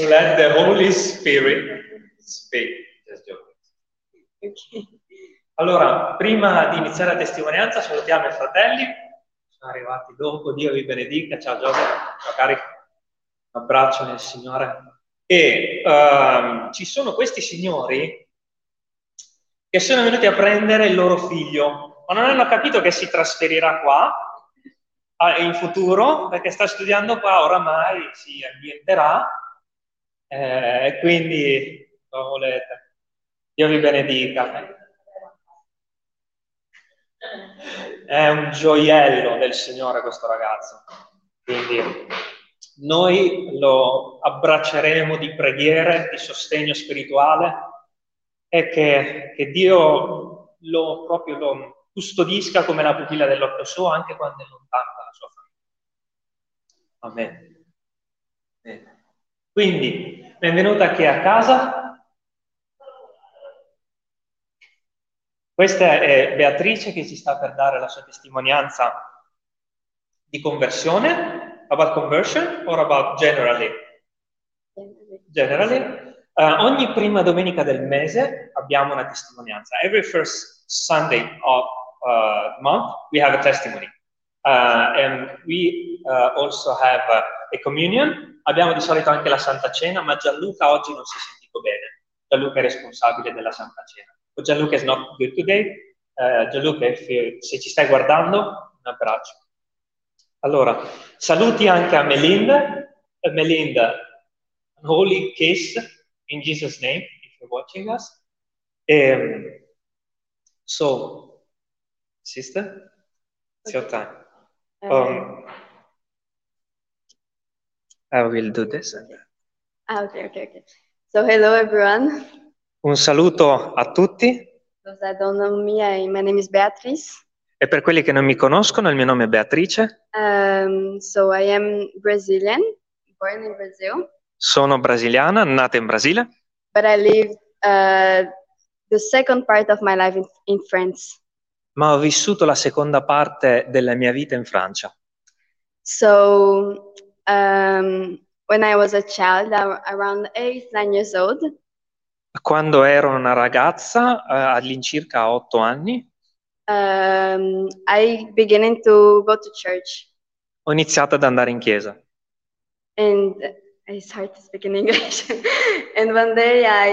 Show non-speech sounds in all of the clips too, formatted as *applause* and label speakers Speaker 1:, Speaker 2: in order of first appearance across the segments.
Speaker 1: Let the Holy Spirit speak.
Speaker 2: Okay.
Speaker 1: Allora, prima di iniziare la testimonianza, salutiamo i fratelli. Sono arrivati dopo, Dio vi benedica. Ciao Giove, ciao carico. Un abbraccio nel Signore. E ehm, ci sono questi signori che sono venuti a prendere il loro figlio, ma non hanno capito che si trasferirà qua in futuro, perché sta studiando qua, oramai si ambienterà, eh, e quindi, come volete, Dio vi benedica. È un gioiello del Signore questo ragazzo, quindi noi lo abbracceremo di preghiere, di sostegno spirituale e che, che Dio lo, proprio lo custodisca come la pupilla dell'occhio suo anche quando è lontano dalla sua famiglia. Amen. Quindi, benvenuta qui a casa. Questa è Beatrice che ci sta per dare la sua testimonianza di conversione. About conversion or about generally? Generally. Uh, ogni prima domenica del mese abbiamo una testimonianza. Every first Sunday of uh, month we have a testimony. Uh, and we also have a communion. Abbiamo di solito anche la Santa Cena, ma Gianluca oggi non si è sentito bene. Gianluca è responsabile della Santa Cena. But Gianluca is not good today. Uh, Gianluca, you, se ci stai guardando, un abbraccio. Allora, saluti anche a Melinda. Uh, Melinda, holy kiss in Jesus' name, if you're watching us. Um, so, sister, it's your time. Um, I will do this.
Speaker 2: Ah, okay, okay, okay. So, hello everyone.
Speaker 1: Un saluto a tutti
Speaker 2: Those that don't know me, I, my name is Beatrice.
Speaker 1: e per quelli che non mi conoscono, il mio nome è Beatrice,
Speaker 2: Um, so, I am Brazilian, born in Brazil,
Speaker 1: sono brasiliana, nata in Brasile,
Speaker 2: but I lived uh, the second part of my life in, in France.
Speaker 1: ma ho vissuto la seconda parte della mia vita in Francia.
Speaker 2: So, um, when I was a child, around eight, nine years old,
Speaker 1: Quando ero una ragazza, eh, all'incirca otto anni,
Speaker 2: um, I began to go to church.
Speaker 1: ho iniziato ad andare in chiesa.
Speaker 2: and I started to speak in English. *laughs* and one day, I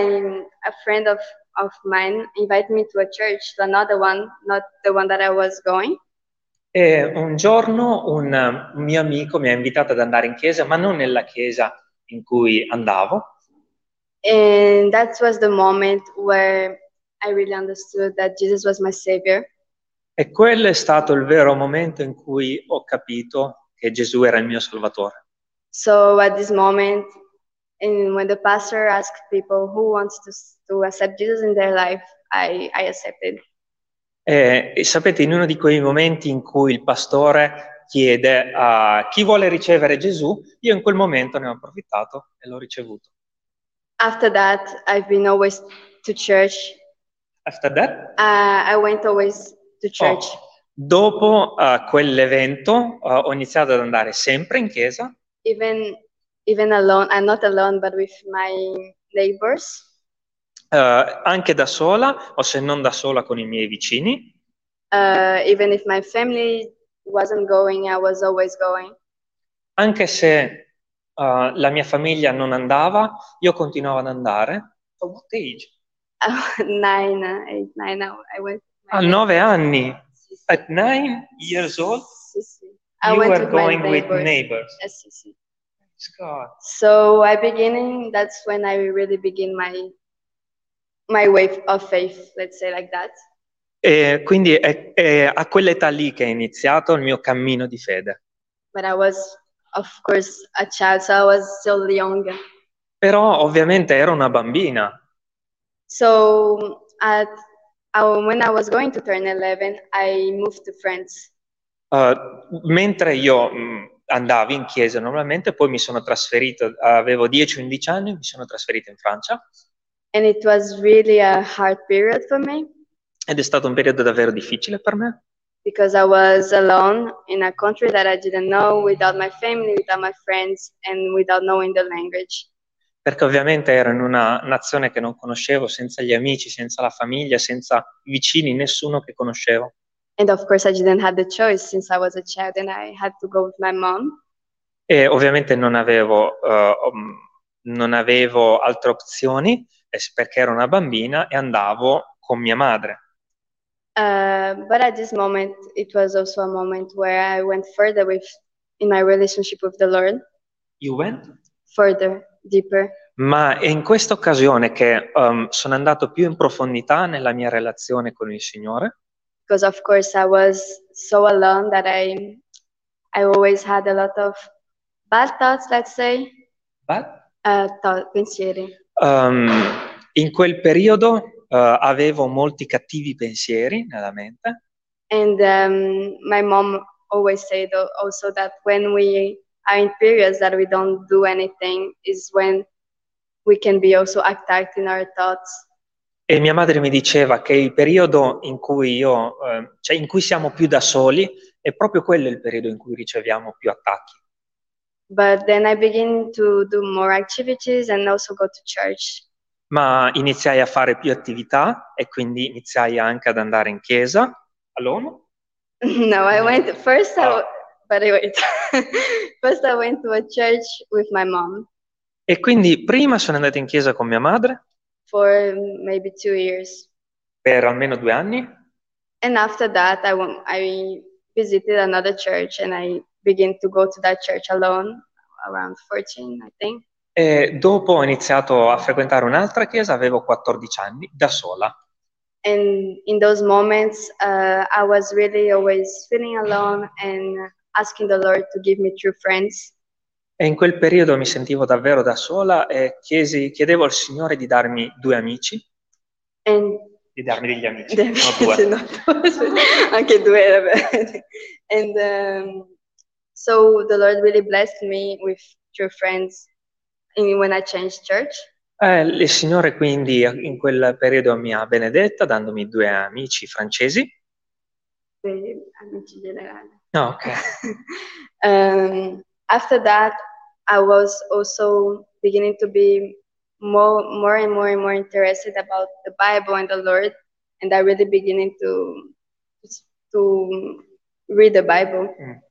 Speaker 2: a friend of of mine invited me to a church, to another one, not the one that I was going.
Speaker 1: E un giorno un, un mio amico mi ha invitato ad andare in chiesa, ma non nella chiesa in cui andavo.
Speaker 2: And that was the moment where I really understood that Jesus was my savior.
Speaker 1: E quello è stato il vero momento in cui ho capito che Gesù era il mio Salvatore.
Speaker 2: So at this moment, and when the pastor asked people who wants to to accept Jesus in their life, I I accepted.
Speaker 1: E, e sapete, in uno di quei momenti in cui il pastore chiede a chi vuole ricevere Gesù, io in quel momento ne ho approfittato e l'ho ricevuto.
Speaker 2: After that, I've been always to church.
Speaker 1: After that,
Speaker 2: Uh, I went always to church.
Speaker 1: Oh, dopo eh, quell'evento eh, ho iniziato ad andare sempre in chiesa,
Speaker 2: even even alone i'm not alone but with my neighbors
Speaker 1: eh, anche da sola o se non da sola con i miei vicini.
Speaker 2: uh, even if my family wasn't going i was always going
Speaker 1: Anche se eh, la mia famiglia non andava, io continuavo ad andare. A what age? *laughs*
Speaker 2: nine uh, eight nine I, went
Speaker 1: A
Speaker 2: neigh-
Speaker 1: nove anni.
Speaker 2: Sì, sì.
Speaker 1: At nine years old,
Speaker 2: Sì, sì. I
Speaker 1: you were
Speaker 2: with
Speaker 1: going with
Speaker 2: neighbors.
Speaker 1: neighbors.
Speaker 2: Yes, sì, sì.
Speaker 1: God.
Speaker 2: so i beginning that's when i really begin my my way of faith let's say like that
Speaker 1: E quindi è, è a quell'età lì che è iniziato il mio cammino di fede.
Speaker 2: but i was of course a child so i was still young
Speaker 1: Però ovviamente ero una bambina.
Speaker 2: So at uh, when I was going to turn 11, I moved to France.
Speaker 1: Uh, mentre io mh, andavo in chiesa normalmente, poi mi sono trasferito, avevo 10-11 anni, mi sono trasferito in Francia
Speaker 2: And it was really a hard period for me
Speaker 1: ed è stato un periodo davvero difficile per me
Speaker 2: because I was alone in a country that I didn't know, without my family, without my friends, and without knowing the language.
Speaker 1: perché ovviamente ero in una nazione che non conoscevo, senza gli amici, senza la famiglia, senza i vicini, nessuno che conoscevo.
Speaker 2: And of course, I didn't have the choice since I was a child and I had to go with my mom.
Speaker 1: E ovviamente non avevo, um, non avevo altre opzioni perché ero una bambina e andavo con mia madre.
Speaker 2: Uh, but at this moment, it was also a moment where I went further with in my relationship with the Lord,
Speaker 1: You went?
Speaker 2: further, deeper.
Speaker 1: Ma è in questa occasione che um, sono andato più in profondità nella mia relazione con il Signore
Speaker 2: because of course I was so alone that I I always had a lot of bad thoughts, let's say,
Speaker 1: But,
Speaker 2: uh, thought, pensieri.
Speaker 1: Um, in quel periodo uh, avevo molti cattivi pensieri nella mente
Speaker 2: And um, my mom always said al- also that when we are in periods that we don't do anything is when we can be also attacked in our thoughts.
Speaker 1: e mia madre mi diceva che il periodo in cui io, eh, cioè in cui siamo più da soli, è proprio quello il periodo in cui riceviamo più attacchi.
Speaker 2: But then I began to do more activities and also go to church.
Speaker 1: Ma iniziai a fare più attività e quindi iniziai anche ad andare in chiesa alone. *laughs*
Speaker 2: no, I went first. I, w- but I wait. *laughs* first, I went to a church with my mom
Speaker 1: E quindi prima sono andato in chiesa con mia madre
Speaker 2: for maybe two years,
Speaker 1: per almeno due anni
Speaker 2: and after that, I went, I visited another church, and I began to go to that church alone around 14, I think.
Speaker 1: e dopo ho iniziato a frequentare un'altra chiesa, avevo 14 anni, da sola.
Speaker 2: And in those moments, uh, I was really always feeling alone and asking the Lord to give me true friends.
Speaker 1: E in quel periodo mi sentivo davvero da sola e chiesi, chiedevo al Signore di darmi due amici,
Speaker 2: And
Speaker 1: di darmi degli amici, *laughs* no due.
Speaker 2: No, *laughs* anche due era bene. And um, so the Lord really blessed me with true friends in, when I changed church.
Speaker 1: Eh, il Signore quindi in quel periodo mi ha benedetta dandomi due amici francesi.
Speaker 2: Quindi, amici generali.
Speaker 1: No, ok. *laughs*
Speaker 2: um, after that, I was also beginning to be more, more and more and more interested about the Bible and the Lord, and I really beginning to to read the Bible.
Speaker 1: E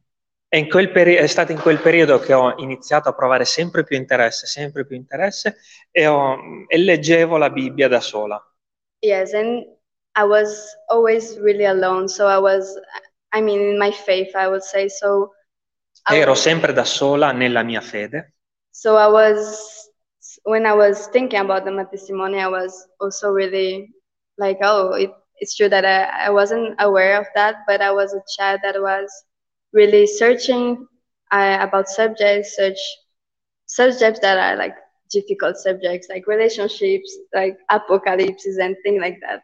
Speaker 1: quel peri- è stato in quel periodo che ho iniziato a provare sempre più interesse, sempre più interesse e, ho- e leggevo la Bibbia da sola.
Speaker 2: Yes, and I was always really alone, so I was, I mean, in my faith, I would say so. I
Speaker 1: Ero
Speaker 2: was-
Speaker 1: sempre da sola nella mia fede
Speaker 2: So I was, when I was thinking about the my testimony, I was also really like, oh, it, it's true that I, I wasn't aware of that, but I was a child that was really searching uh, about subjects, such subjects that are like difficult subjects, like relationships, like apocalypse and things like that.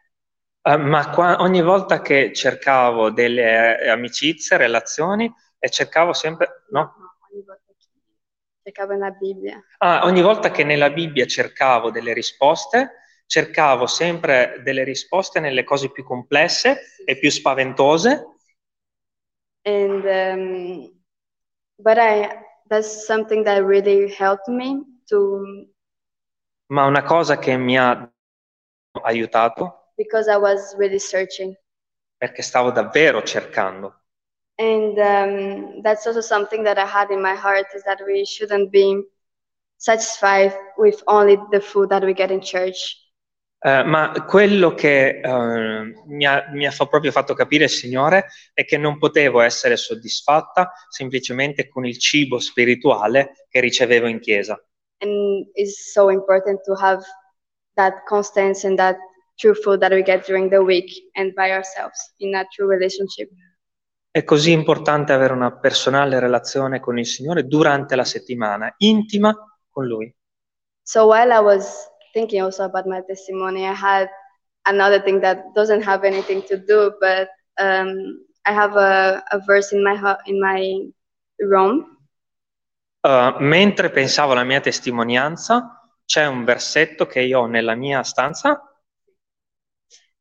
Speaker 1: Eh, ma qua- ogni volta che cercavo delle eh, amicizie, relazioni, e cercavo sempre, no?
Speaker 2: ogni volta che cercavo nella Bibbia.
Speaker 1: Ah, ogni volta che nella Bibbia cercavo delle risposte, cercavo sempre delle risposte nelle cose più complesse e più spaventose,
Speaker 2: And um, but I that's something that really helped me to
Speaker 1: ma una cosa che mi ha aiutato
Speaker 2: because I was really searching.
Speaker 1: perché stavo davvero cercando.
Speaker 2: And um, that's also something that I had in my heart is that we shouldn't be satisfied with only the food that we get in church.
Speaker 1: Eh, ma quello che eh, mi ha, mi ha proprio fatto capire il Signore è che non potevo essere soddisfatta semplicemente con il cibo spirituale che ricevevo in chiesa.
Speaker 2: And it's so important to have that constance and that true food that we get during the week and by ourselves in a true relationship.
Speaker 1: È così importante avere una personale relazione con il Signore durante la settimana, intima con Lui.
Speaker 2: So while I was thinking also about my testimony, I had another thing that doesn't have anything to do, but um, I have a, a verse in my in my room,
Speaker 1: Uh, mentre pensavo alla mia testimonianza, c'è un versetto che io ho nella mia stanza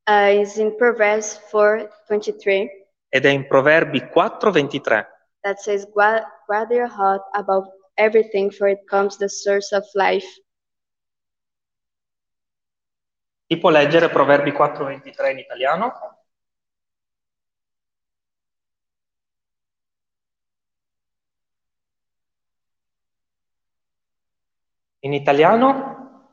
Speaker 2: uh, is in Proverbs 4:23
Speaker 1: ed è in Proverbi 4:23.
Speaker 2: that says, "Guard guard your heart above everything, for it comes the source of life."
Speaker 1: Chi può leggere Proverbi 4:23 in italiano? In italiano?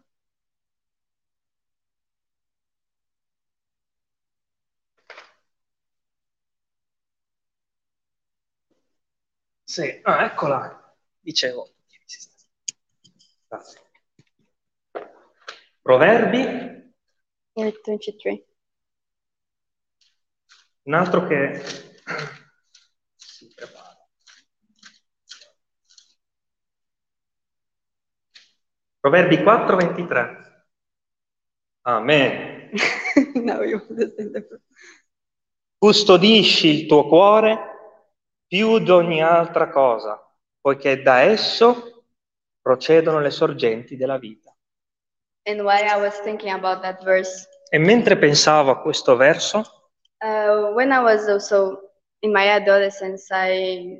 Speaker 1: Sì, ah, eccola, dicevo. Grazie. Proverbi,
Speaker 2: Year 23.
Speaker 1: un altro che si prepara. Proverbi 4:23. Amen.
Speaker 2: now you understand the
Speaker 1: Custodisci il tuo cuore più di ogni altra cosa, poiché da esso procedono le sorgenti della vita.
Speaker 2: And why I was thinking about that verse,
Speaker 1: E mentre pensavo a questo verso,
Speaker 2: uh, when I was also in my adolescence, I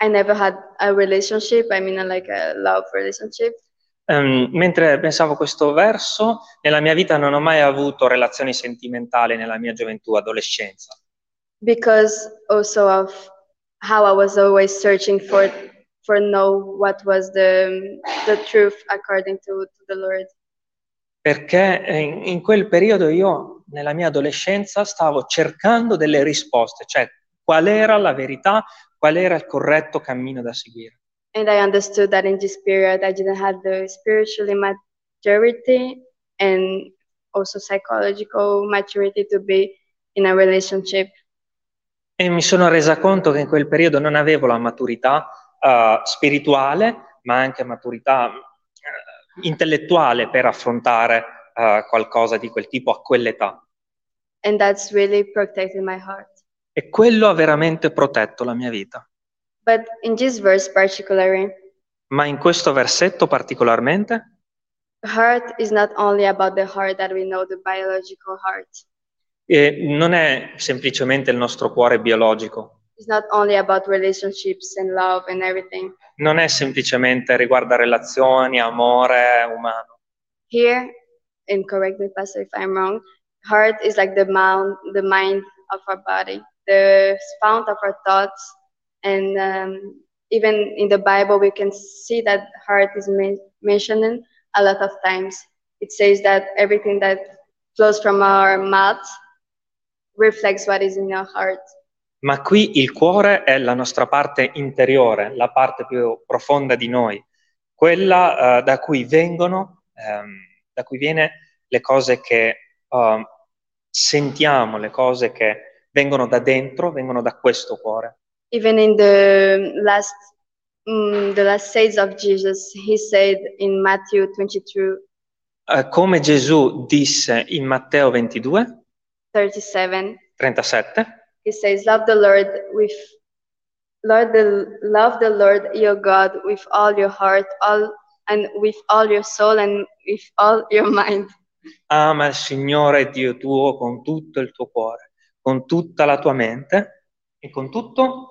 Speaker 2: I never had a relationship. I mean, like a love relationship.
Speaker 1: ehm, mentre pensavo a questo verso, nella mia vita non ho mai avuto relazioni sentimentali nella mia gioventù, adolescenza.
Speaker 2: because also of how I was always searching for for know what was the the truth according to, to the Lord.
Speaker 1: Perché eh, in, quel periodo io, nella mia adolescenza, stavo cercando delle risposte, cioè qual era la verità, qual era il corretto cammino da seguire.
Speaker 2: And I understood that in this period I didn't have the spiritual maturity and also psychological maturity to be in a relationship.
Speaker 1: E mi sono resa conto che in quel periodo non avevo la maturità eh, spirituale, ma anche maturità intellettuale per affrontare eh, qualcosa di quel tipo a quell'età.
Speaker 2: Really.
Speaker 1: E quello ha veramente protetto la mia vita. Ma in questo versetto particolarmente,
Speaker 2: heart is not only about the heart that we know, the biological heart.
Speaker 1: non è semplicemente il nostro cuore biologico,
Speaker 2: It's not only about relationships and love and everything.
Speaker 1: non è semplicemente riguarda relazioni, amore umano.
Speaker 2: Here, and correct me, Pastor, if I'm wrong, heart is like the mind, the mind of our body, the fount of our thoughts, and um, even in the Bible we can see that heart is men- mentioned a lot of times. It says that everything that flows from our mouth reflects what is in our heart.
Speaker 1: Ma qui il cuore è la nostra parte interiore, la parte più profonda di noi, quella eh, da cui vengono, ehm, da cui viene le cose che eh, sentiamo, le cose che vengono da dentro, vengono da questo cuore.
Speaker 2: Even in the last, mm, the last days of Jesus, he said in Matthew 22,
Speaker 1: Eh, come Gesù disse in Matteo 22,
Speaker 2: 37,
Speaker 1: 37,
Speaker 2: he says, "Love the Lord with Lord the love the Lord your God with all your heart, all and with all your soul and with all your *laughs* mind."
Speaker 1: ama il Signore Dio tuo con tutto il tuo cuore, con tutta la tua mente e con tutto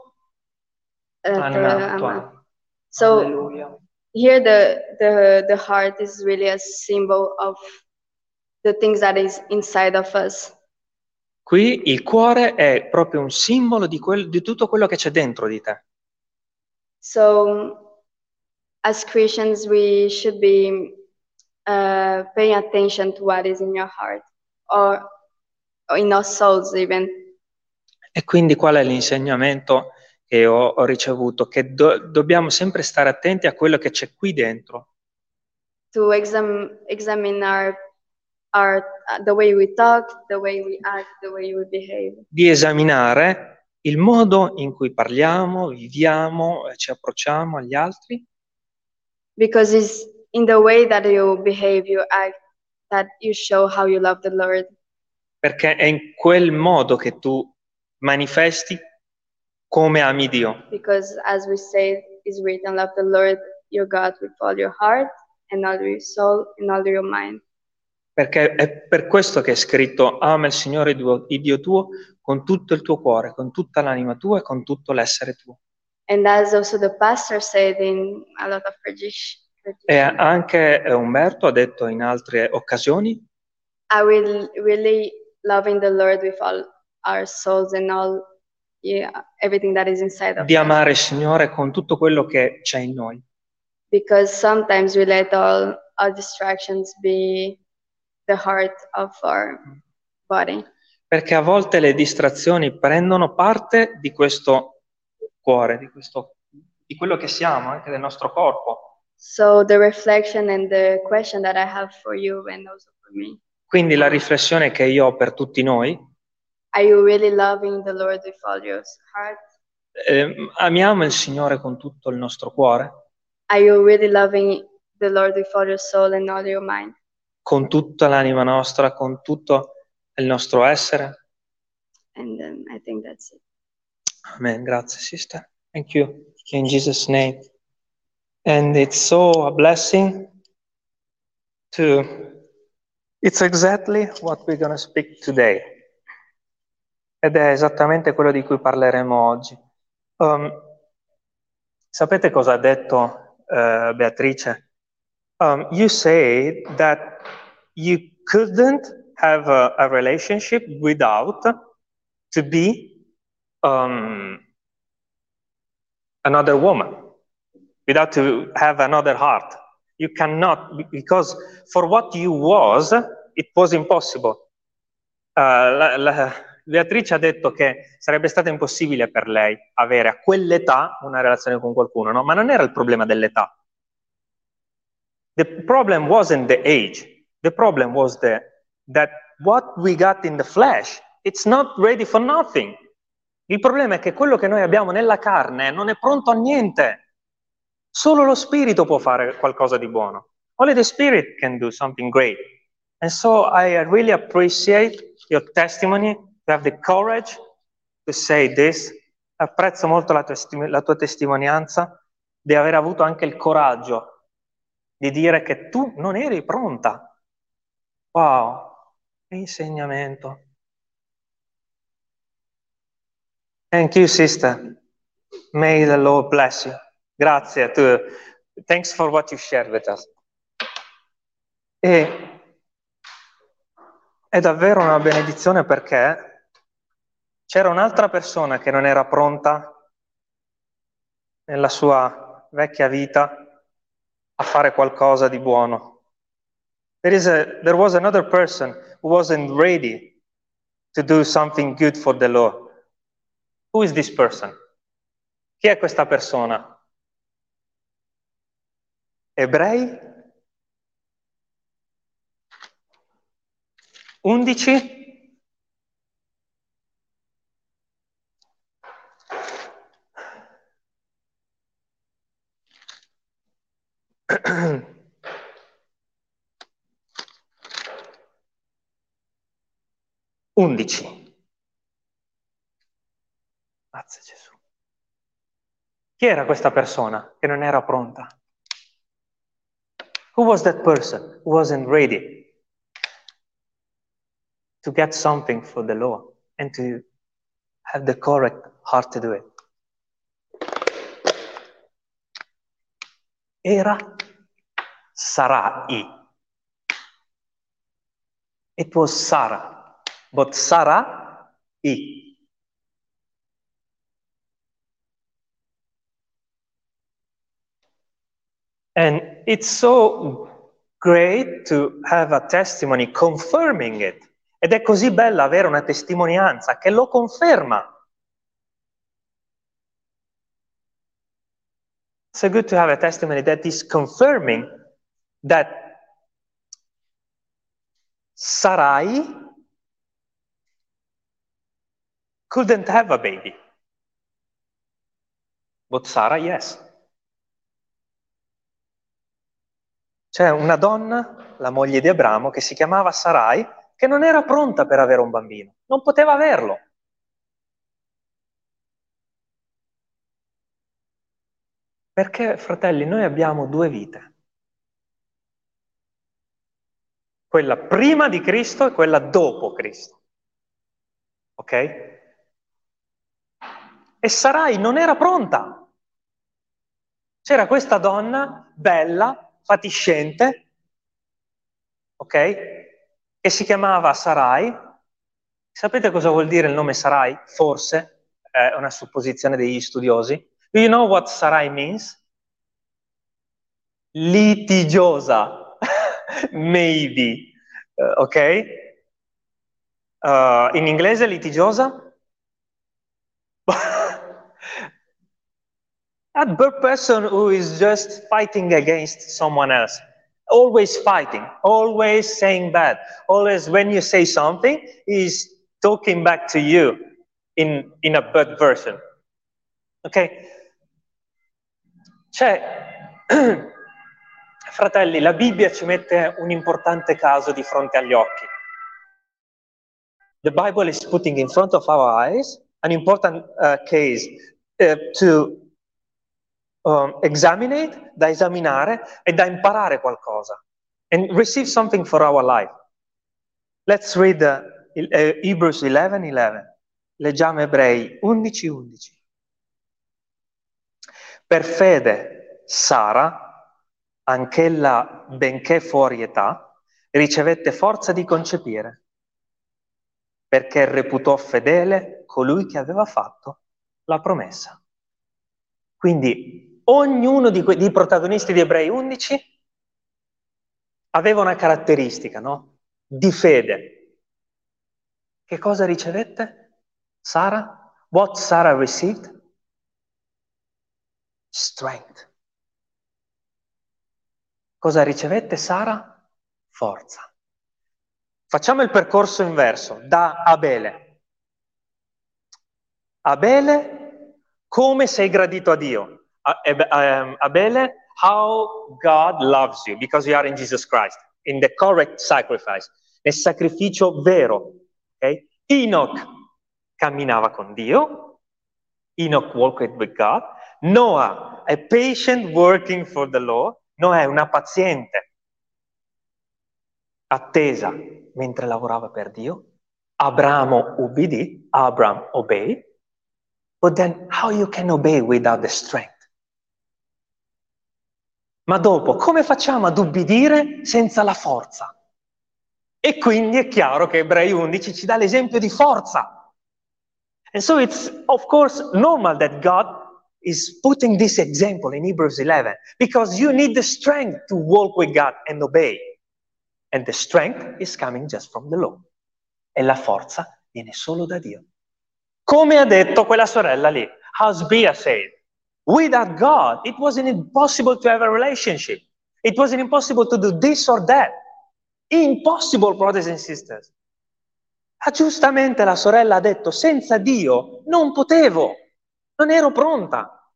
Speaker 2: Uh,
Speaker 1: tua.
Speaker 2: so
Speaker 1: Alleluia.
Speaker 2: here the, the the heart is really a symbol of the things that is inside of us.
Speaker 1: Qui il cuore è proprio un simbolo di, quel- di tutto quello che c'è dentro di te.
Speaker 2: So, as Christians, we should be uh, paying attention to what is in your heart or, or in our souls, even.
Speaker 1: E quindi qual è l'insegnamento che ho, ho ricevuto? Che do- dobbiamo sempre stare attenti a quello che c'è qui dentro,
Speaker 2: To exam- examine our, our uh, the way we talk, the way we act, the way we behave.
Speaker 1: di esaminare il modo in cui parliamo, viviamo, eh, ci approcciamo agli altri,
Speaker 2: Because it's in the way that you behave, you act, that you show how you love the Lord.
Speaker 1: perché è in quel modo che tu manifesti come ami Dio.
Speaker 2: Because as we say, it's written, love the Lord your God with all your heart and all your soul and all your mind.
Speaker 1: Perché è per questo che è scritto ama il Signore il Dio tuo con tutto il tuo cuore, con tutta l'anima tua e con tutto l'essere tuo.
Speaker 2: And as also the pastor said in a lot of tradition,
Speaker 1: E anche eh, Umberto ha detto in altre occasioni
Speaker 2: are we really loving the Lord with all our souls and all, yeah, everything that is inside of
Speaker 1: di amare il Signore con tutto quello che c'è in noi.
Speaker 2: Because sometimes we let all our distractions be the heart of our body.
Speaker 1: Perché a volte le distrazioni prendono parte di questo cuore, di, questo, di quello che siamo, anche del nostro corpo.
Speaker 2: So the reflection and the question that I have for you and also for me,
Speaker 1: Quindi la riflessione che io ho per tutti noi,
Speaker 2: are you really loving the Lord with all your heart?
Speaker 1: eh, amiamo il Signore con tutto il nostro cuore,
Speaker 2: Are you really loving the Lord with all your soul and all your mind?
Speaker 1: Con tutta l'anima nostra, con tutto il nostro essere.
Speaker 2: And then I think that's it.
Speaker 1: Amen. Grazie, sister. Thank you. In Jesus' name. And it's so a blessing to, it's exactly what we're going to speak today. Ed è esattamente quello di cui parleremo oggi. Um, sapete cosa ha detto eh, Beatrice? Um, you say that you couldn't have a, a relationship without to be um, another woman, without to have another heart. You cannot, because for what you was, it was impossible. Uh, la- la- Beatrice ha detto che sarebbe stato impossibile per lei avere a quell'età una relazione con qualcuno, no? Ma non era il problema dell'età. The problem wasn't the age. The problem was the, that what we got in the flesh, it's not ready for nothing. Il problema è che quello che noi abbiamo nella carne non è pronto a niente. Solo lo spirito può fare qualcosa di buono. Only the spirit can do something great. And so I really appreciate your testimony, to have the courage to say this. Apprezzo molto la, testi- la tua testimonianza di aver avuto anche il coraggio di dire che tu non eri pronta. Wow, che insegnamento. Thank you, sister. May the Lord bless you. Grazie. Tu. Thanks for what you shared with us. E è davvero una benedizione perché c'era un'altra persona che non era pronta nella sua vecchia vita a fare qualcosa di buono. There, is a, there was another person who wasn't ready to do something good for the Lord. Who is this person? Chi è questa persona? Ebrei 11 *clears throat* 11 Grazie Gesù. Chi era questa persona che non era pronta? Who was that person who wasn't ready to get something for the Lord and to have the correct heart to do it? Era Sarai. It was Sarah, but Sarai. And it's so great to have a testimony confirming it. Ed è così bello avere una testimonianza che lo conferma. So good to have a testimony that is confirming that Sarai couldn't have a baby. But Sarah, yes. C'è una donna, la moglie di Abramo, che si chiamava Sarai, che non era pronta per avere un bambino, non poteva averlo. Perché, fratelli, noi abbiamo due vite. Quella prima di Cristo e quella dopo Cristo. Ok? E Sarai non era pronta. C'era questa donna bella, fatiscente, ok? Che si chiamava Sarai. Sapete cosa vuol dire il nome Sarai? Forse, è una supposizione degli studiosi. Do you know what Sarai means? Litigiosa, *laughs* maybe, uh, ok? Uh, in inglese litigiosa? A person who is just fighting against someone else, always fighting, always saying bad, always when you say something, he's talking back to you in, in a bad version. Ok? Cioè, *clears throat* fratelli, la Bibbia ci mette un importante caso di fronte agli occhi. The Bible is putting in front of our eyes an important uh, case uh, to um, examine da esaminare e da imparare qualcosa. And receive something for our life. Let's read uh, uh Hebrews 11, 11. Leggiamo Ebrei 11, 11. Per fede Sara, anch'ella benché fuori età, ricevette forza di concepire, perché reputò fedele colui che aveva fatto la promessa. Quindi ognuno di quei protagonisti di Ebrei 11 aveva una caratteristica, no? Di fede. Che cosa ricevette? Sara? What Sarah received? Strength. Cosa ricevette Sara? Forza. Facciamo il percorso inverso, da Abele. Abele, come sei gradito a Dio? Um, Abele, how God loves you because you are in Jesus Christ, in the correct sacrifice, nel sacrificio vero. Okay? Enoch camminava con Dio, Enoch walked with God, Noah, a patient working for the Lord, Noè una paziente, attesa mentre lavorava per Dio, Abramo ubbidì, Abram obeyed, but then how you can obey without the strength? Ma dopo, come facciamo ad ubbidire senza la forza? E quindi è chiaro che Ebrei 11 ci dà l'esempio di forza. And so it's of course normal that God is putting this example in Hebrews 11 because you need the strength to walk with God and obey. And the strength is coming just from the Lord. E la forza viene solo da Dio. Come ha detto quella sorella lì, Hasbia said, Without God, it was impossible to have a relationship. It was impossible to do this or that. Impossible, brothers and sisters. Ah, giustamente la sorella ha detto, senza Dio non potevo, non ero pronta.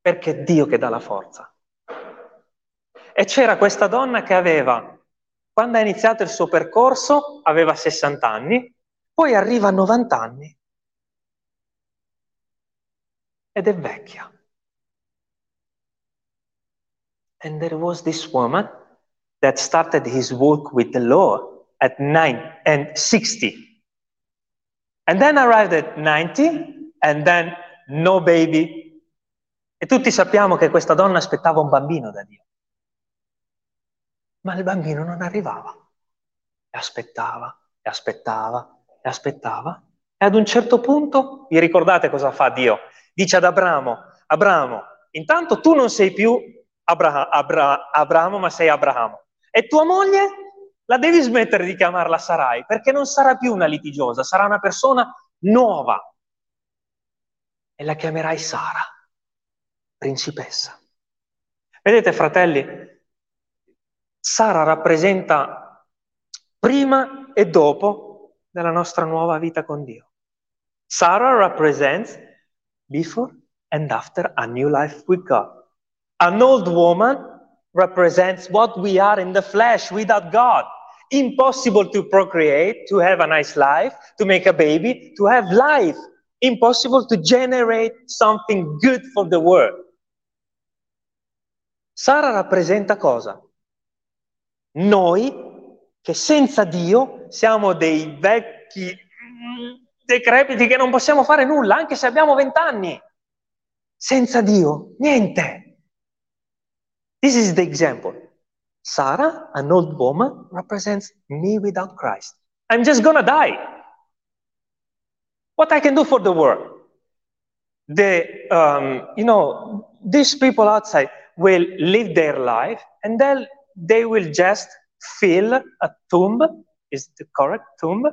Speaker 1: Perché è Dio che dà la forza. E c'era questa donna che aveva, quando ha iniziato il suo percorso, aveva 60 anni, poi arriva a 90 anni ed è vecchia. And there was this woman that started his work with the Lord at 9 and 60. And then arrived at 90 and then no baby. E tutti sappiamo che questa donna aspettava un bambino da Dio. Ma il bambino non arrivava. E aspettava, e aspettava, e aspettava. E ad un certo punto, vi ricordate cosa fa Dio? Dice ad Abramo, Abramo, intanto tu non sei più Abra- Abra- Abramo, ma sei Abramo. E tua moglie la devi smettere di chiamarla Sarai, perché non sarà più una litigiosa, sarà una persona nuova. E la chiamerai Sara, principessa. Vedete, fratelli, Sara rappresenta prima e dopo della nostra nuova vita con Dio. Sara represents before and after a new life with God. An old woman represents what we are in the flesh without God. Impossible to procreate, to have a nice life, to make a baby, to have life. Impossible to generate something good for the world. Sara rappresenta cosa? Noi che senza Dio siamo dei vecchi decrepiti che non possiamo fare nulla, anche se abbiamo vent'anni. Senza Dio, niente. This is the example. Sarah, an old woman, represents me without Christ. I'm just gonna die. What I can do for the world? The, um, you know, these people outside will live their life and then they will just fill a tomb. Is the correct tomb?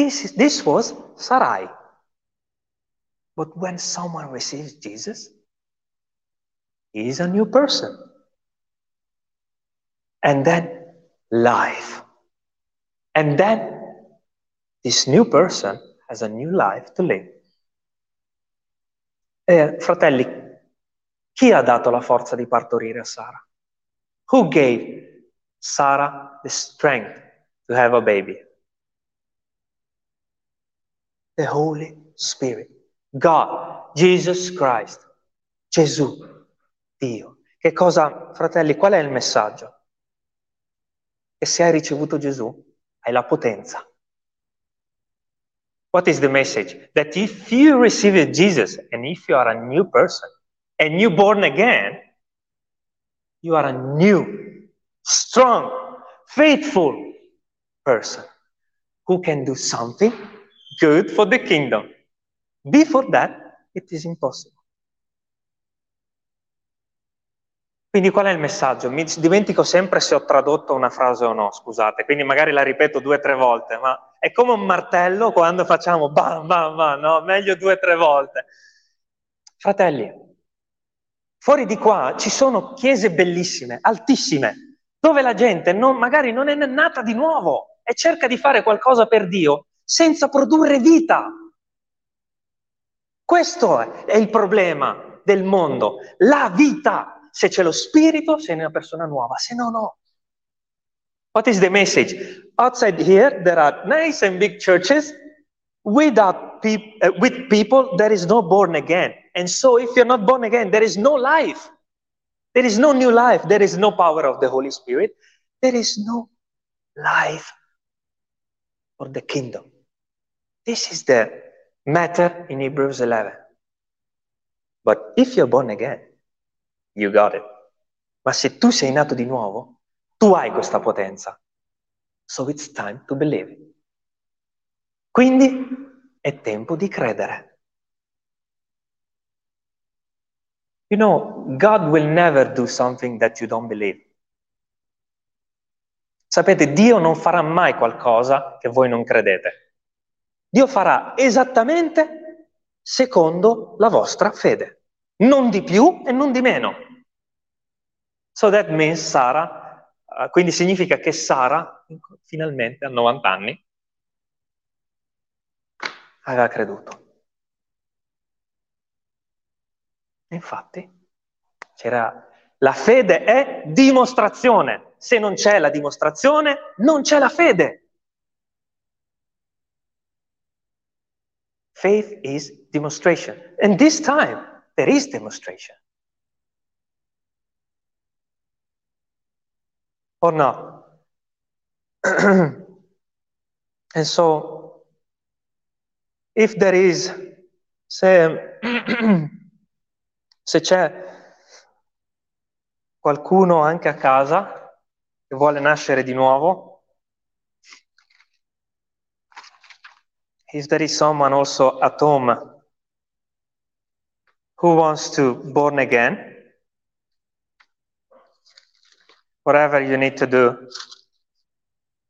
Speaker 1: This, this was Sarai. But when someone receives Jesus, he is a new person. And then life. And then this new person has a new life to live. Eh, fratelli, chi ha dato la forza di partorire a Sara? Who gave Sarah the strength to have a baby? The Holy Spirit. God, Jesus Christ, Gesù, Dio. Che cosa, fratelli, qual è il messaggio? Che se hai ricevuto Gesù, hai la potenza. What is the message? That if you receive Jesus and if you are a new person and you born again, you are a new, strong, faithful person who can do something good for the kingdom. Before that, it is impossible. Quindi qual è il messaggio? Mi dimentico sempre se ho tradotto una frase o no, scusate, quindi magari la ripeto due o tre volte, ma è come un martello quando facciamo bam bam bam, no? Meglio due o tre volte. Fratelli, fuori di qua ci sono chiese bellissime, altissime, dove la gente non, magari non è nata di nuovo e cerca di fare qualcosa per Dio senza produrre vita. Questo è il problema del mondo, la vita. Se c'è lo spirito, sei una persona nuova, se no, no. What is the message? Outside here, there are nice and big churches without pe- uh, with people that is not born again. And so, if you're not born again, there is no life. There is no new life. There is no power of the Holy Spirit. There is no life for the kingdom. This is the matter in Hebrews 11. But if you're born again, You got it. Ma se tu sei nato di nuovo, tu hai questa potenza. So it's time to believe. Quindi è tempo di credere. You know, God will never do something that you don't believe. Sapete, Dio non farà mai qualcosa che voi non credete. Dio farà esattamente secondo la vostra fede non di più e non di meno. So that means Sara, uh, quindi significa che Sara finalmente a 90 anni aveva creduto. Infatti, c'era la fede è dimostrazione. Se non c'è la dimostrazione, non c'è la fede. Faith is demonstration. And this time, there is demonstration. Or not? *clears throat* and so, if there is, se, um, *clears throat* se c'è qualcuno anche a casa che vuole nascere di nuovo, if there is someone also at home who wants to born again, whatever you need to do,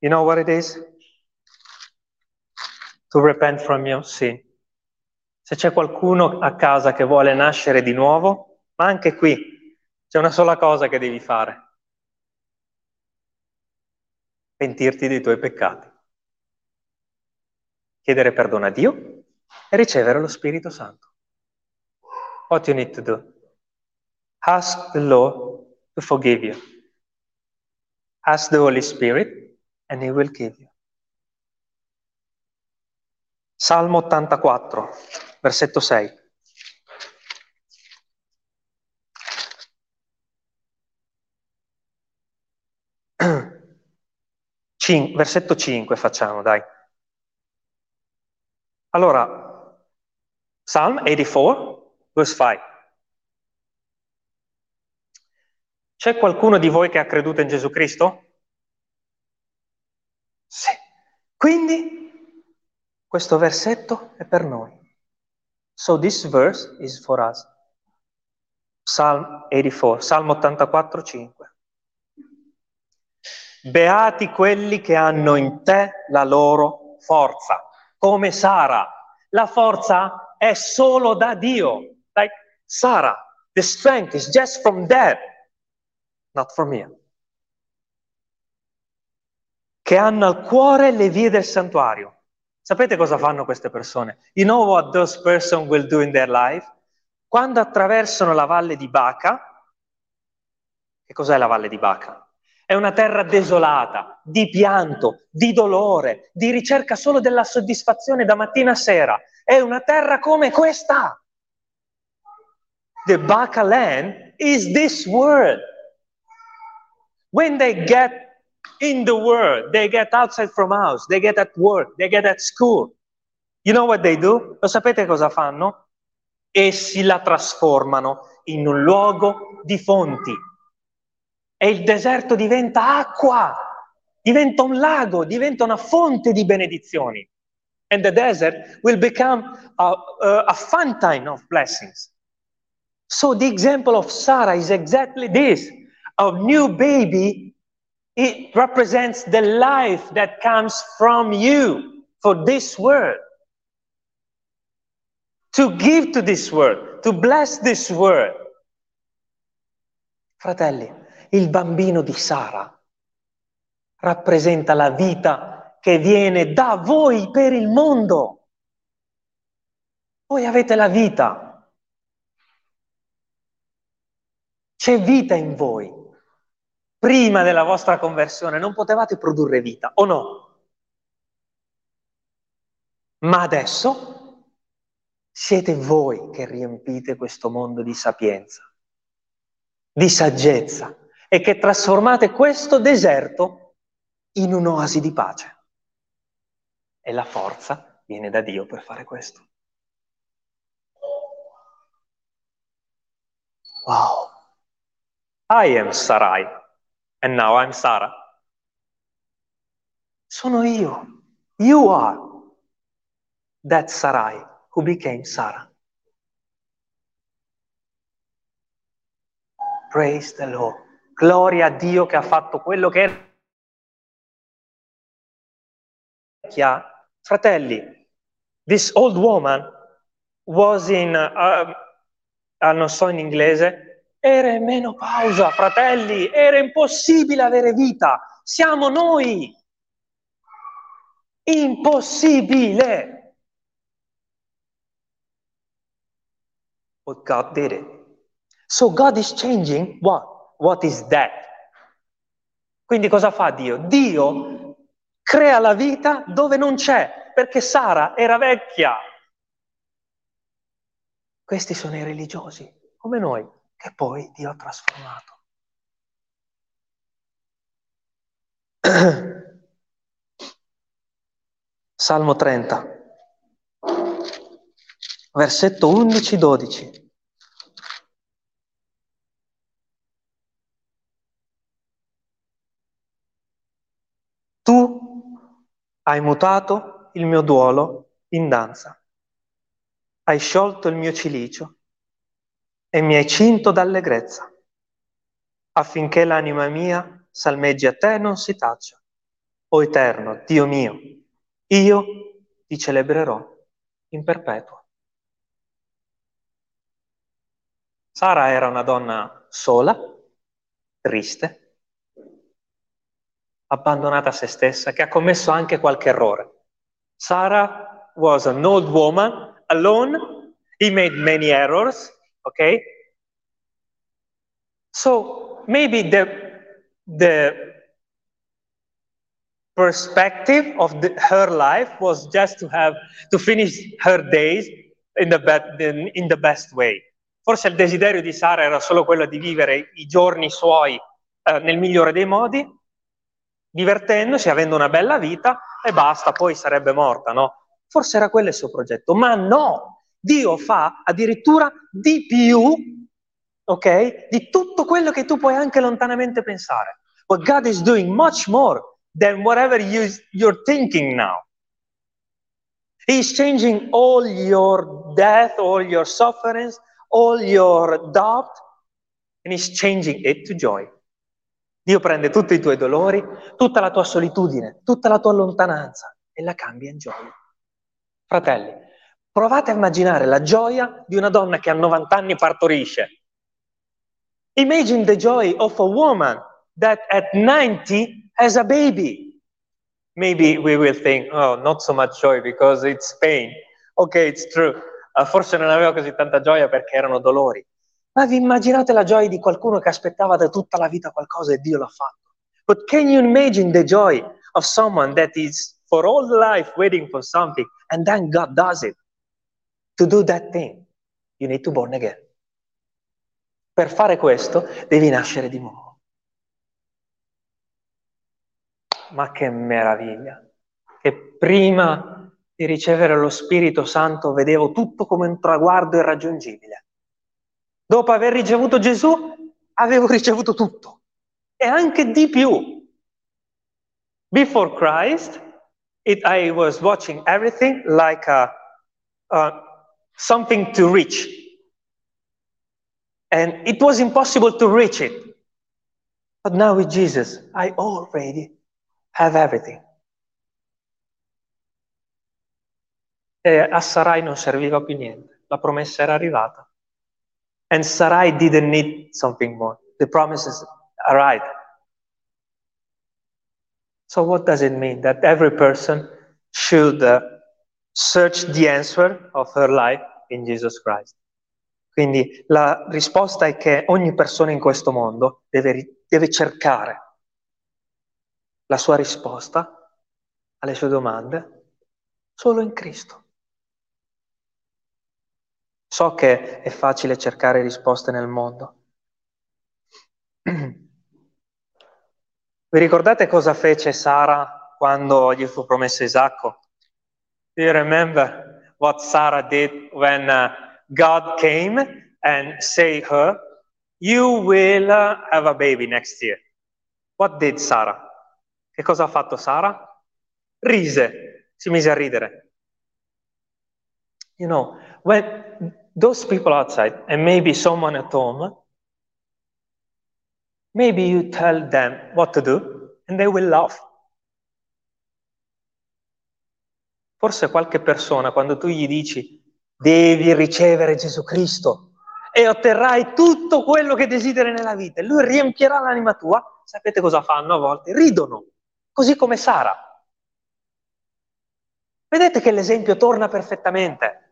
Speaker 1: you know what it is? To repent from your sin. Se c'è qualcuno a casa che vuole nascere di nuovo, ma anche qui c'è una sola cosa che devi fare. Pentirti dei tuoi peccati. Chiedere perdono a Dio e ricevere lo Spirito Santo what you need to do. Ask the Lord to forgive you. Ask the Holy Spirit and He will give you. Salmo 84, versetto 6. *clears throat* Cin- versetto 5 facciamo, dai. Allora, Psalm 84, verse 5. C'è qualcuno di voi che ha creduto in Gesù Cristo? Sì. Quindi questo versetto è per noi. So this verse is for us. Psalm 84, Salmo 84, 5. Beati quelli che hanno in te la loro forza, come Sara. La forza è solo da Dio. Like Sara, the strength is just from there, not from here. Che hanno al cuore le vie del santuario. Sapete cosa fanno queste persone? You know what those person will do in their life? Quando attraversano la valle di Baca, che cos'è la valle di Baca? È una terra desolata, di pianto, di dolore, di ricerca solo della soddisfazione da mattina a sera. È una terra come questa. The Baca land is this world. When they get in the world, they get outside from house, they get at work, they get at school. You know what they do? Lo sapete cosa fanno? Essi la trasformano in un luogo di fonti e il deserto diventa acqua, diventa un lago, diventa una fonte di benedizioni. And the desert will become a, a, a fountain of blessings. So the example of Sarah is exactly this. A new baby, it represents the life that comes from you for this world. To give to this world, to bless this world. Fratelli, il bambino di Sara rappresenta la vita che viene da voi per il mondo. Voi avete la vita. C'è vita in voi. Prima della vostra conversione non potevate produrre vita, o no? Ma adesso siete voi che riempite questo mondo di sapienza, di saggezza, e che trasformate questo deserto in un'oasi di pace. E la forza viene da Dio per fare questo. Wow. I am Sarai and now I'm Sara. Sono io. You are that Sarai who became Sarah. Praise the Lord. Gloria a Dio che ha fatto quello che era. Fratelli, this old woman was in, uh, uh, non so in inglese, era in menopausa, fratelli, era impossibile avere vita. Siamo noi. Impossibile. But God did it. So God is changing what? What is that? Quindi cosa fa Dio? Dio crea la vita dove non c'è, perché Sara era vecchia. Questi sono i religiosi, come noi, che poi Dio ha trasformato. *clears throat* Salmo 30, versetto 11-12. Hai mutato il mio duolo in danza. Hai sciolto il mio cilicio e mi hai cinto d'allegrezza, affinché l'anima mia salmeggi a te e non si taccia. O Eterno, Dio mio, io ti celebrerò in perpetuo. Sara era una donna sola, triste, abbandonata a se stessa, che ha commesso anche qualche errore. Sarah was an old woman, alone. He made many errors, okay? So maybe the, the perspective of the, her life was just to have to finish her days in the, be- in the best way. Forse il desiderio di Sara era solo quello di vivere i giorni suoi eh, nel migliore dei modi, divertendosi, avendo una bella vita e basta, poi sarebbe morta, no? Forse era quello il suo progetto, ma no, Dio fa addirittura di più, ok? Di tutto quello che tu puoi anche lontanamente pensare. But God is doing much more than whatever you, you're thinking now. He's changing all your death, all your sufferings, all your doubt, and He's changing it to joy. Dio prende tutti i tuoi dolori, tutta la tua solitudine, tutta la tua lontananza e la cambia in gioia. Fratelli, provate a immaginare la gioia di una donna che a 90 anni partorisce. Imagine the joy of a woman that at 90 has a baby. Maybe we will think, oh, not so much joy because it's pain. Ok, it's true. Uh, forse non aveva così tanta gioia perché erano dolori. Ma vi immaginate la gioia di qualcuno che aspettava da tutta la vita qualcosa e Dio l'ha fatto? But can you imagine the joy of someone that is for all life waiting for something and then God does it? To do that thing, you need to born again. Per fare questo devi nascere di nuovo. Ma che meraviglia! Che prima di ricevere lo Spirito Santo vedevo tutto come un traguardo irraggiungibile. Dopo aver ricevuto Gesù, avevo ricevuto tutto e anche di più. Before Christ, it, I was watching everything like a, uh, something to reach. And it was impossible to reach it. But now with Jesus, I already have everything. E a Sarai non serviva più niente, la promessa era arrivata. And Sarai didn't need something more. The promises arrived. So, what does it mean? That every person should uh, search the answer of her life in Jesus Christ. Quindi la risposta è che ogni persona in questo mondo deve, deve cercare la sua risposta alle sue domande solo in Cristo. So che è facile cercare risposte nel mondo. *clears throat* Vi ricordate cosa fece Sara quando gli fu promesso Isacco? You remember what Sarah did when uh, God came and say her, you will uh, have a baby next year? What did Sarah? Che cosa ha fatto Sara? Rise, si mise a ridere. You know, when those people outside, and maybe someone at home, maybe you tell them what to do, and they will laugh. Forse qualche persona, quando tu gli dici devi ricevere Gesù Cristo e otterrai tutto quello che desideri nella vita, e lui riempirà l'anima tua, sapete cosa fanno a volte? Ridono, così come Sara. Vedete che l'esempio torna perfettamente.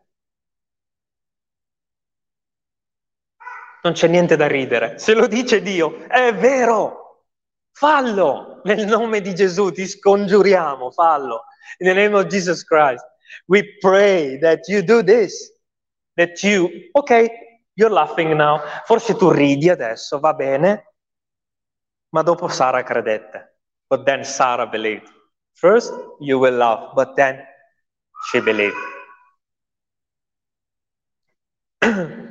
Speaker 1: Non c'è niente da ridere. Se lo dice Dio, è vero, fallo nel nome di Gesù, ti scongiuriamo, fallo. In the name of Jesus Christ, we pray that you do this, that you, ok, you're laughing now, forse tu ridi adesso, va bene, ma dopo Sara credette. But then Sarah believed. First you will laugh, but then she believed. *clears throat*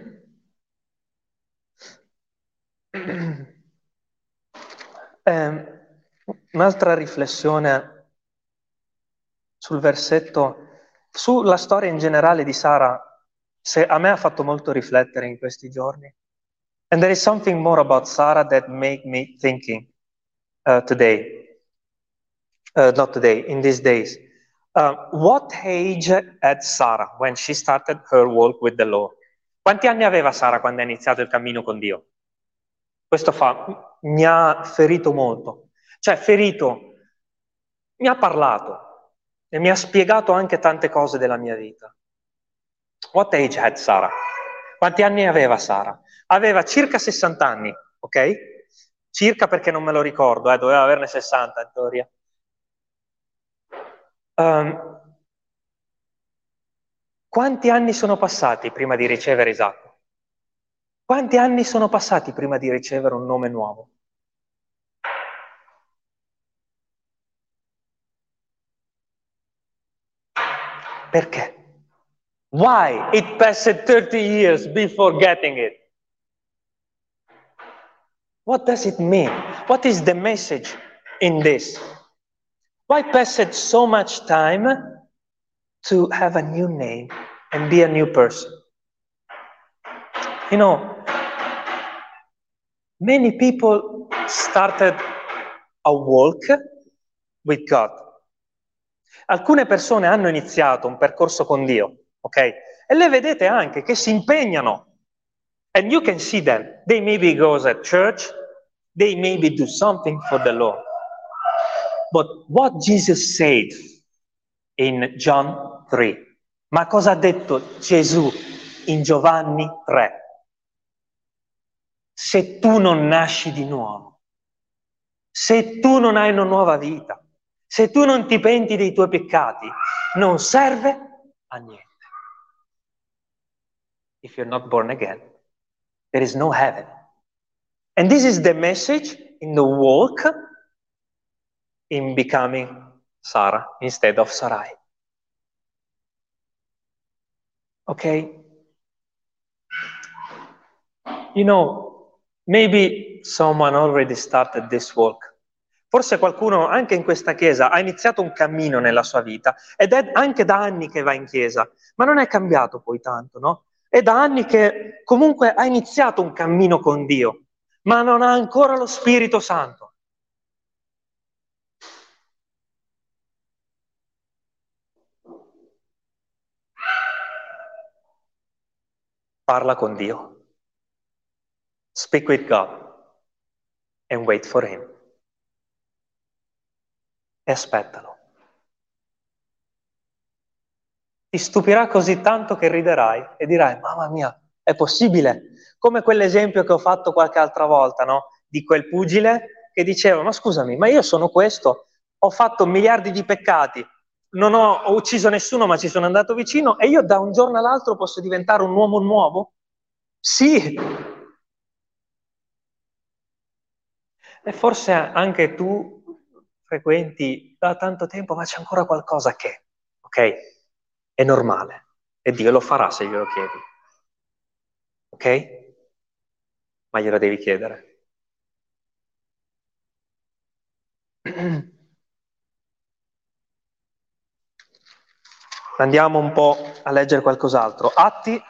Speaker 1: Eh, un'altra riflessione sul versetto, sulla storia in generale di Sara, se a me ha fatto molto riflettere in questi giorni. And there is something more about Sarah that made me thinking uh, today, uh, not today, in these days. Uh, what age had Sarah when she started her walk with the Lord? Quanti anni aveva Sara quando ha iniziato il cammino con Dio? Questo fa, mi ha ferito molto. Cioè, ferito, mi ha parlato e mi ha spiegato anche tante cose della mia vita. What age had Sara? Quanti anni aveva Sara? Aveva circa 60 anni, ok? Circa perché non me lo ricordo, eh, doveva averne 60 in teoria. Um, quanti anni sono passati prima di ricevere Isacco? Quanti anni sono passati prima di ricevere un nome nuovo? Perché? Why it passed 30 years before getting it? What does it mean? What is the message in this? Why passed so much time to have a new name and be a new person? You know, many people started a walk with God. Alcune persone hanno iniziato un percorso con Dio, ok? E le vedete anche che si impegnano. And you can see them. They maybe go at church, they maybe do something for the Lord. But what Jesus said in John 3, ma cosa ha detto Gesù in Giovanni 3? Se tu non nasci di nuovo, se tu non hai una nuova vita, se tu non ti penti dei tuoi peccati, non serve a niente. If you're not born again, there is no heaven. And this is the message in the walk in becoming Sarah instead of Sarai. Okay? You know, maybe someone already started this walk. Forse qualcuno anche in questa chiesa ha iniziato un cammino nella sua vita ed è anche da anni che va in chiesa, ma non è cambiato poi tanto, no? È da anni che comunque ha iniziato un cammino con Dio, ma non ha ancora lo Spirito Santo. Parla con Dio. Speak with God and wait for Him. E aspettalo. Ti stupirà così tanto che riderai e dirai, mamma mia, è possibile? Come quell'esempio che ho fatto qualche altra volta, no? Di quel pugile che diceva, ma scusami, ma io sono questo, ho fatto miliardi di peccati, non ho, ho ucciso nessuno ma ci sono andato vicino e io da un giorno all'altro posso diventare un uomo nuovo? Sì. E forse anche tu frequenti da tanto tempo, ma c'è ancora qualcosa che, ok? È normale e Dio lo farà se glielo chiedi. Ok? Ma glielo devi chiedere. *clears throat* Andiamo un po' a leggere qualcos'altro. Atti.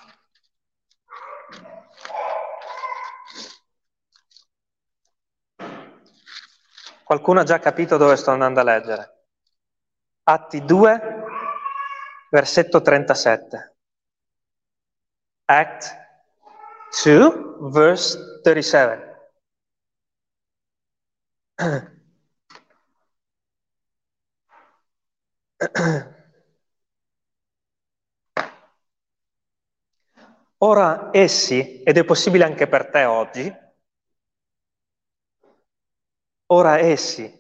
Speaker 1: Qualcuno ha già capito dove sto andando a leggere? Atti 2, versetto 37. Act 2, verse 37. Ora essi, ed è possibile anche per te oggi, ora essi,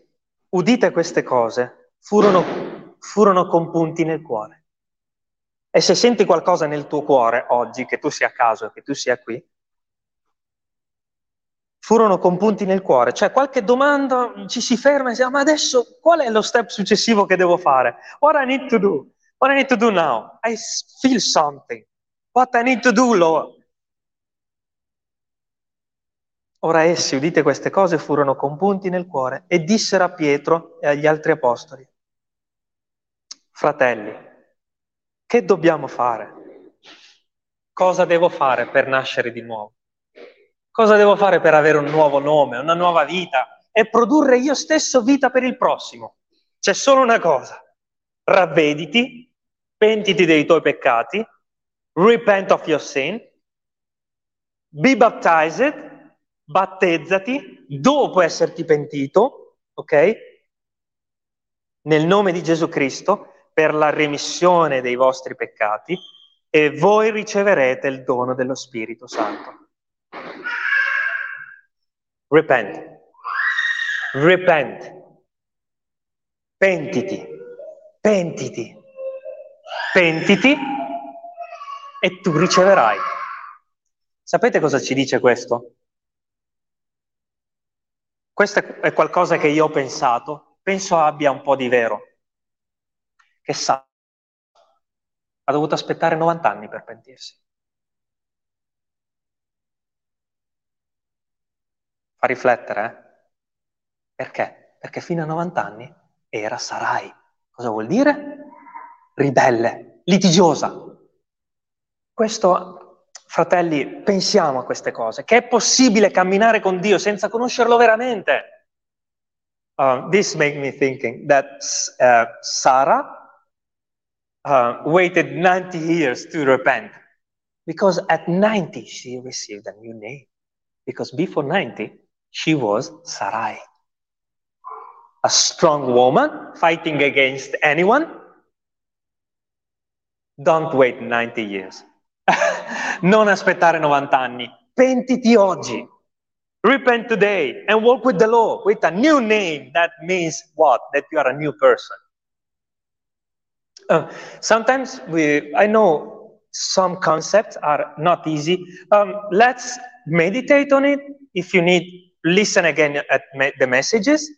Speaker 1: udite queste cose, furono, furono compunti nel cuore. E se senti qualcosa nel tuo cuore oggi, che tu sia a caso, che tu sia qui, furono compunti nel cuore, cioè qualche domanda ci si ferma e si dice, ma adesso qual è lo step successivo che devo fare? What I need to do? What I need to do now? I feel something. What I need to do, Lord? Ora essi, udite queste cose, furono compunti nel cuore e dissero a Pietro e agli altri apostoli, fratelli, che dobbiamo fare? Cosa devo fare per nascere di nuovo? Cosa devo fare per avere un nuovo nome, una nuova vita e produrre io stesso vita per il prossimo? C'è solo una cosa, ravvediti, pentiti dei tuoi peccati, repent of your sin, be baptized, battezzati dopo esserti pentito, ok? Nel nome di Gesù Cristo per la remissione dei vostri peccati e voi riceverete il dono dello Spirito Santo. Repent. Repent. Pentiti. Pentiti. Pentiti e tu riceverai. Sapete cosa ci dice questo? Questo è qualcosa che io ho pensato, penso abbia un po' di vero. Che sa, ha dovuto aspettare 90 anni per pentirsi. Fa riflettere, eh? Perché? Perché fino a 90 anni era Sarai. Cosa vuol dire? Ribelle, litigiosa. Questo, fratelli, pensiamo a queste cose, che è possibile camminare con Dio senza conoscerlo veramente. Uh, this makes me thinking that uh, Sarah uh, waited 90 years to repent because at 90 she received a new name. Because before 90 she was Sarai, a strong woman fighting against anyone. Don't wait 90 years. *laughs* non aspettare 90 anni. Pentiti oggi. Repent today and walk with the law with a new name. That means what? That you are a new person. Uh, sometimes we, I know some concepts are not easy. Um, let's meditate on it. If you need, listen again at me- the messages.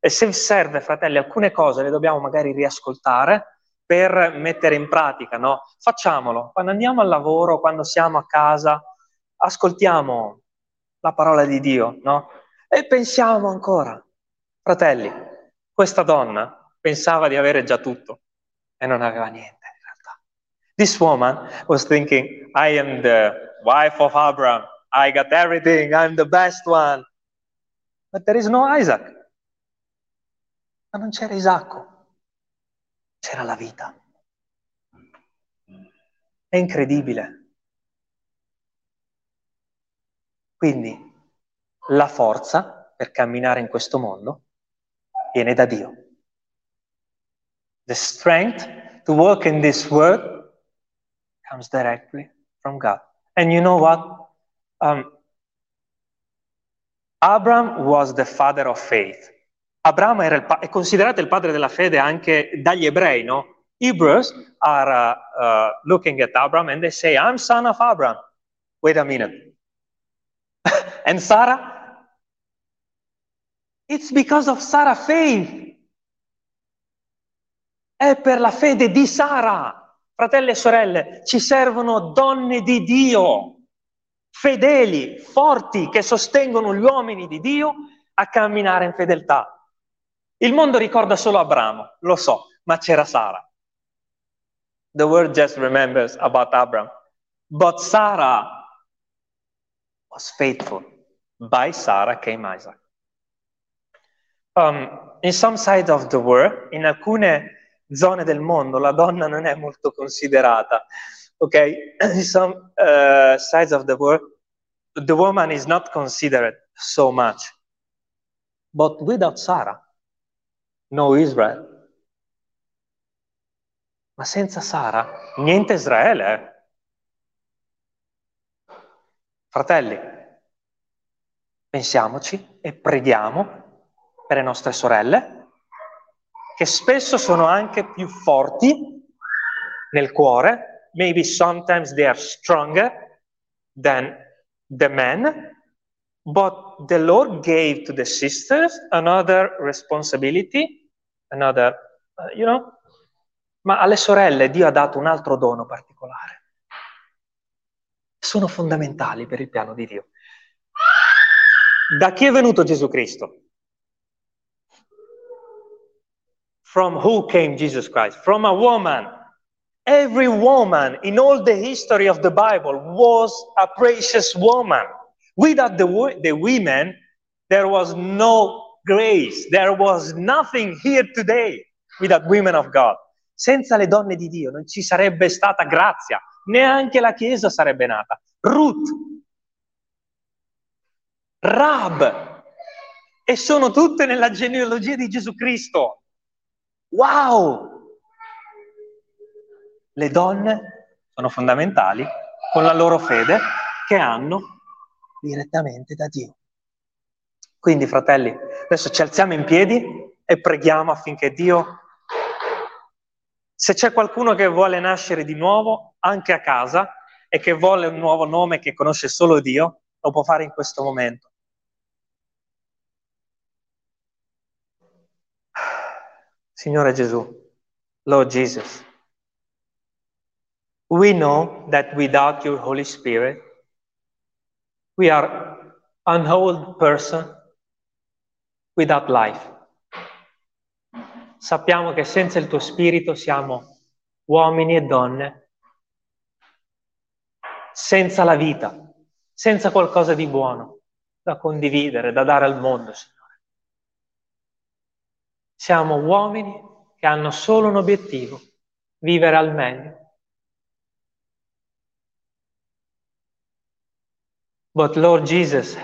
Speaker 1: E se serve, fratelli, alcune cose le dobbiamo magari riascoltare per mettere in pratica, no? Facciamolo. Quando andiamo al lavoro, quando siamo a casa, ascoltiamo la parola di Dio, no? E pensiamo ancora, fratelli, questa donna pensava di avere già tutto e non aveva niente in realtà. This woman was thinking, I am the wife of Abraham, I got everything, I'm the best one. But there is no Isaac. Ma non c'era Isacco, c'era la vita. È incredibile. Quindi la forza per camminare in questo mondo viene da Dio. The strength to walk in this world comes directly from God. And you know what? Um, Abraham was the father of faith. Abramo pa- è considerato il padre della fede anche dagli ebrei, no? Hebrews are uh, looking at Abraham and they say, I'm son of Abraham. Wait a minute. *laughs* and Sarah? It's because of Sarah's faith. È per la fede di Sara. Fratelli e sorelle, ci servono donne di Dio, fedeli, forti, che sostengono gli uomini di Dio a camminare in fedeltà. Il mondo ricorda solo Abramo, lo so, ma c'era Sara. The world just remembers about Abraham. But Sarah was faithful. By Sarah came Isaac. Um, in some sides of the world, in alcune zone del mondo, la donna non è molto considerata. Ok? In some uh, sides of the world, the woman is not considered so much. But without Sarah, no Israel. Ma senza Sara, niente Israele. eh. Fratelli, pensiamoci e preghiamo per le nostre sorelle, che spesso sono anche più forti nel cuore. Maybe sometimes they are stronger than the men, but the Lord gave to the sisters another responsibility, another, uh, you know, ma alle sorelle Dio ha dato un altro dono particolare. Sono fondamentali per il piano di Dio. Da chi è venuto Gesù Cristo? From who came Jesus Christ? From a woman. Every woman in all the history of the Bible was a precious woman. Without the, the women, there was no grace. There was nothing here today without women of God. Senza le donne di Dio non ci sarebbe stata grazia, neanche la Chiesa sarebbe nata. Ruth, Rab, e sono tutte nella genealogia di Gesù Cristo. Wow! Le donne sono fondamentali con la loro fede che hanno direttamente da Dio. Quindi, fratelli, adesso ci alziamo in piedi e preghiamo affinché Dio, se c'è qualcuno che vuole nascere di nuovo, anche a casa, e che vuole un nuovo nome che conosce solo Dio, lo può fare in questo momento. Signore Gesù, Lord Jesus, we know that without your Holy Spirit, we are an old person without life. Sappiamo che senza il tuo spirito siamo uomini e donne senza la vita, senza qualcosa di buono da condividere, da dare al mondo, Signore. Siamo uomini che hanno solo un obiettivo, vivere al meglio. But Lord Jesus,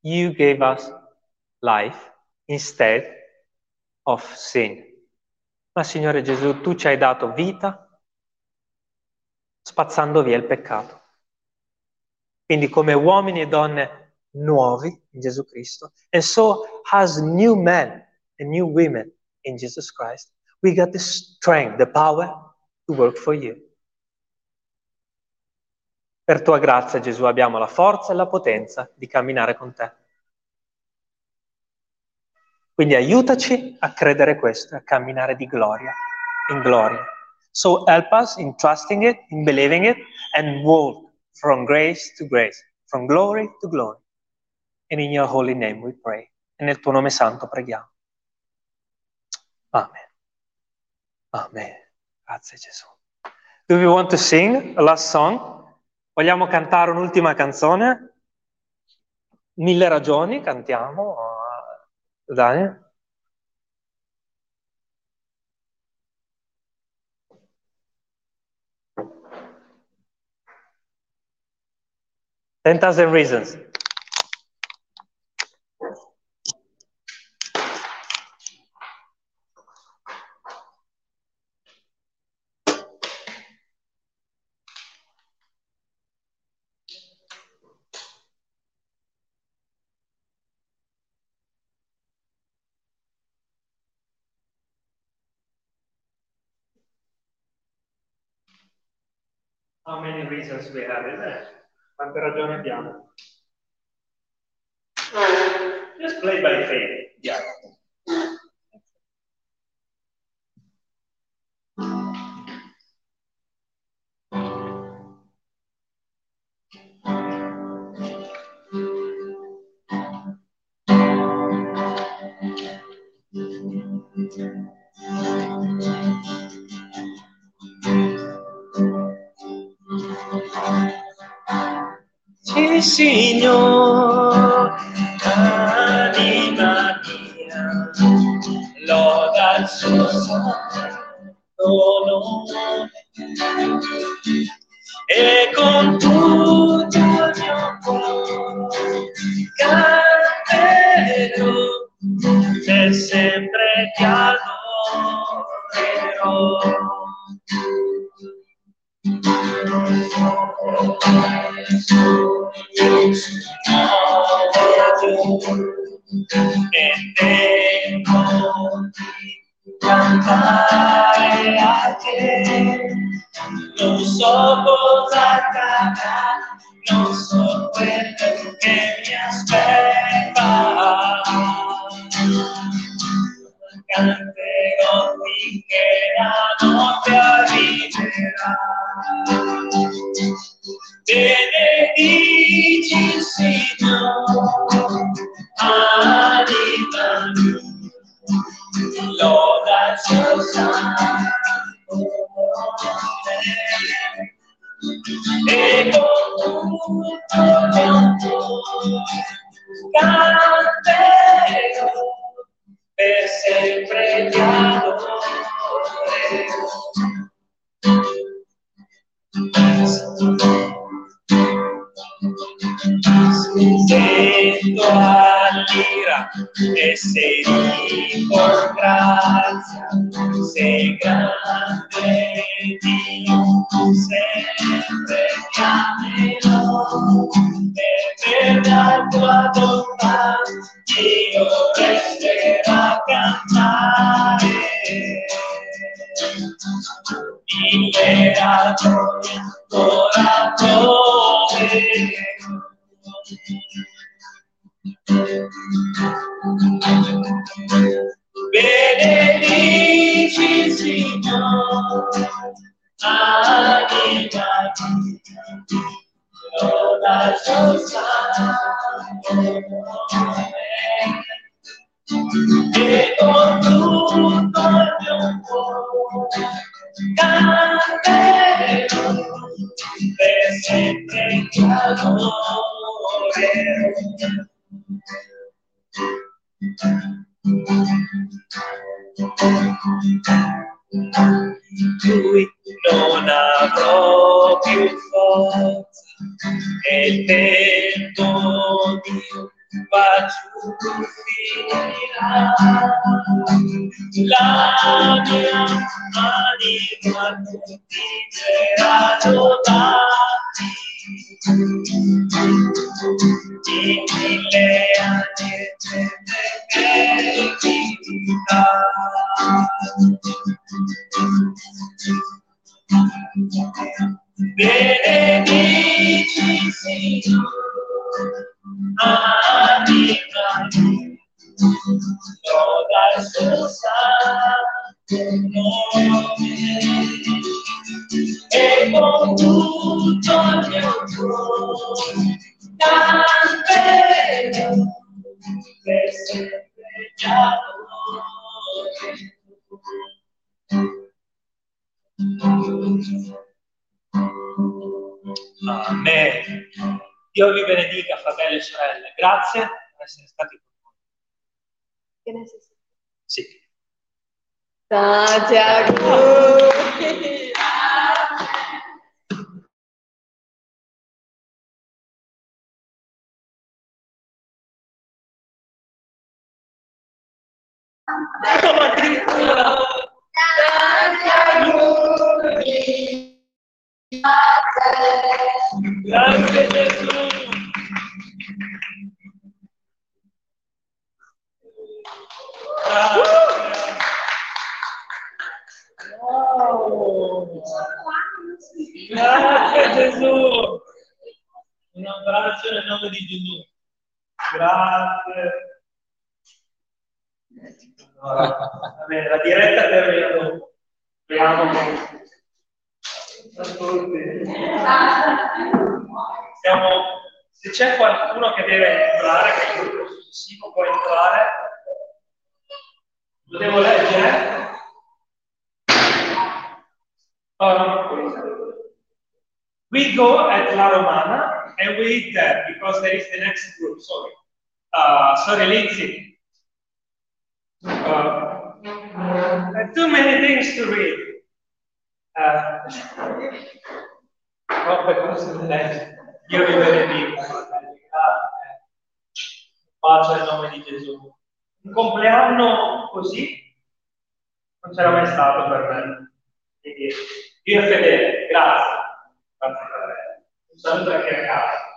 Speaker 1: you gave us life instead of sin. Ma Signore Gesù, tu ci hai dato vita spazzando via il peccato. Quindi come uomini e donne nuovi in Gesù Cristo, and so as new men and new women in Jesus Christ, we got the strength, the power to work for you. Per tua grazia, Gesù, abbiamo la forza e la potenza di camminare con te. Quindi aiutaci a credere questo, a camminare di gloria in gloria. So help us in trusting it, in believing it, and walk from grace to grace, from glory to glory. And in your holy name we pray. E nel tuo nome santo preghiamo. Amen. Amen. Grazie Gesù. Do we want to sing a last song? Vogliamo cantare un'ultima canzone? Mille ragioni, cantiamo. Dai. Ten thousand reasons. How many reasons we have, isn't it? Quante ragioni abbiamo? Just play by faith. Yeah. Sì, Signore, anima mia, loda il suo santo e con tutto il mio cuore canterò e sempre cantare a te, non so cosa accadrà, non so quello che mi aspetta. Canterò finché la notte arriverà. Benedici il Signore, anima mia, loda il suo santo nome. E con tutto il mio cuore canterò, per sempre ti adorerò. Sento all'ira e sei con grazia, sei grande Dio, sempre chiamerò e per la tua bontà io resterò a cantare. Liberato, adoratore. Benedici il Signore, anima mia, loda il Dio vi benedica, fratelli e sorelle. Grazie per essere stati con noi. Sì.
Speaker 2: Tanti auguri. Tanti auguri.
Speaker 1: Grazie Gesù! Wow. Grazie Gesù! Un abbraccio nel nome di Gesù. Grazie. Allora, va bene, la diretta termina dopo. Speriamo che... Siamo, se c'è qualcuno che deve entrare, che il gruppo successivo può entrare, lo devo leggere? Um, we go at La Romana and we eat there because there is the next group. Sorry. Uh, sorry, Lindsay. Uh, too many things to read. Uh, troppe cose da leggere. Dio vi. Grazie. Pace nel nome di Gesù. Un compleanno così non c'era mai stato per me. Quindi Dio è fedele. Grazie. Grazie fratelli. Un saluto anche a casa.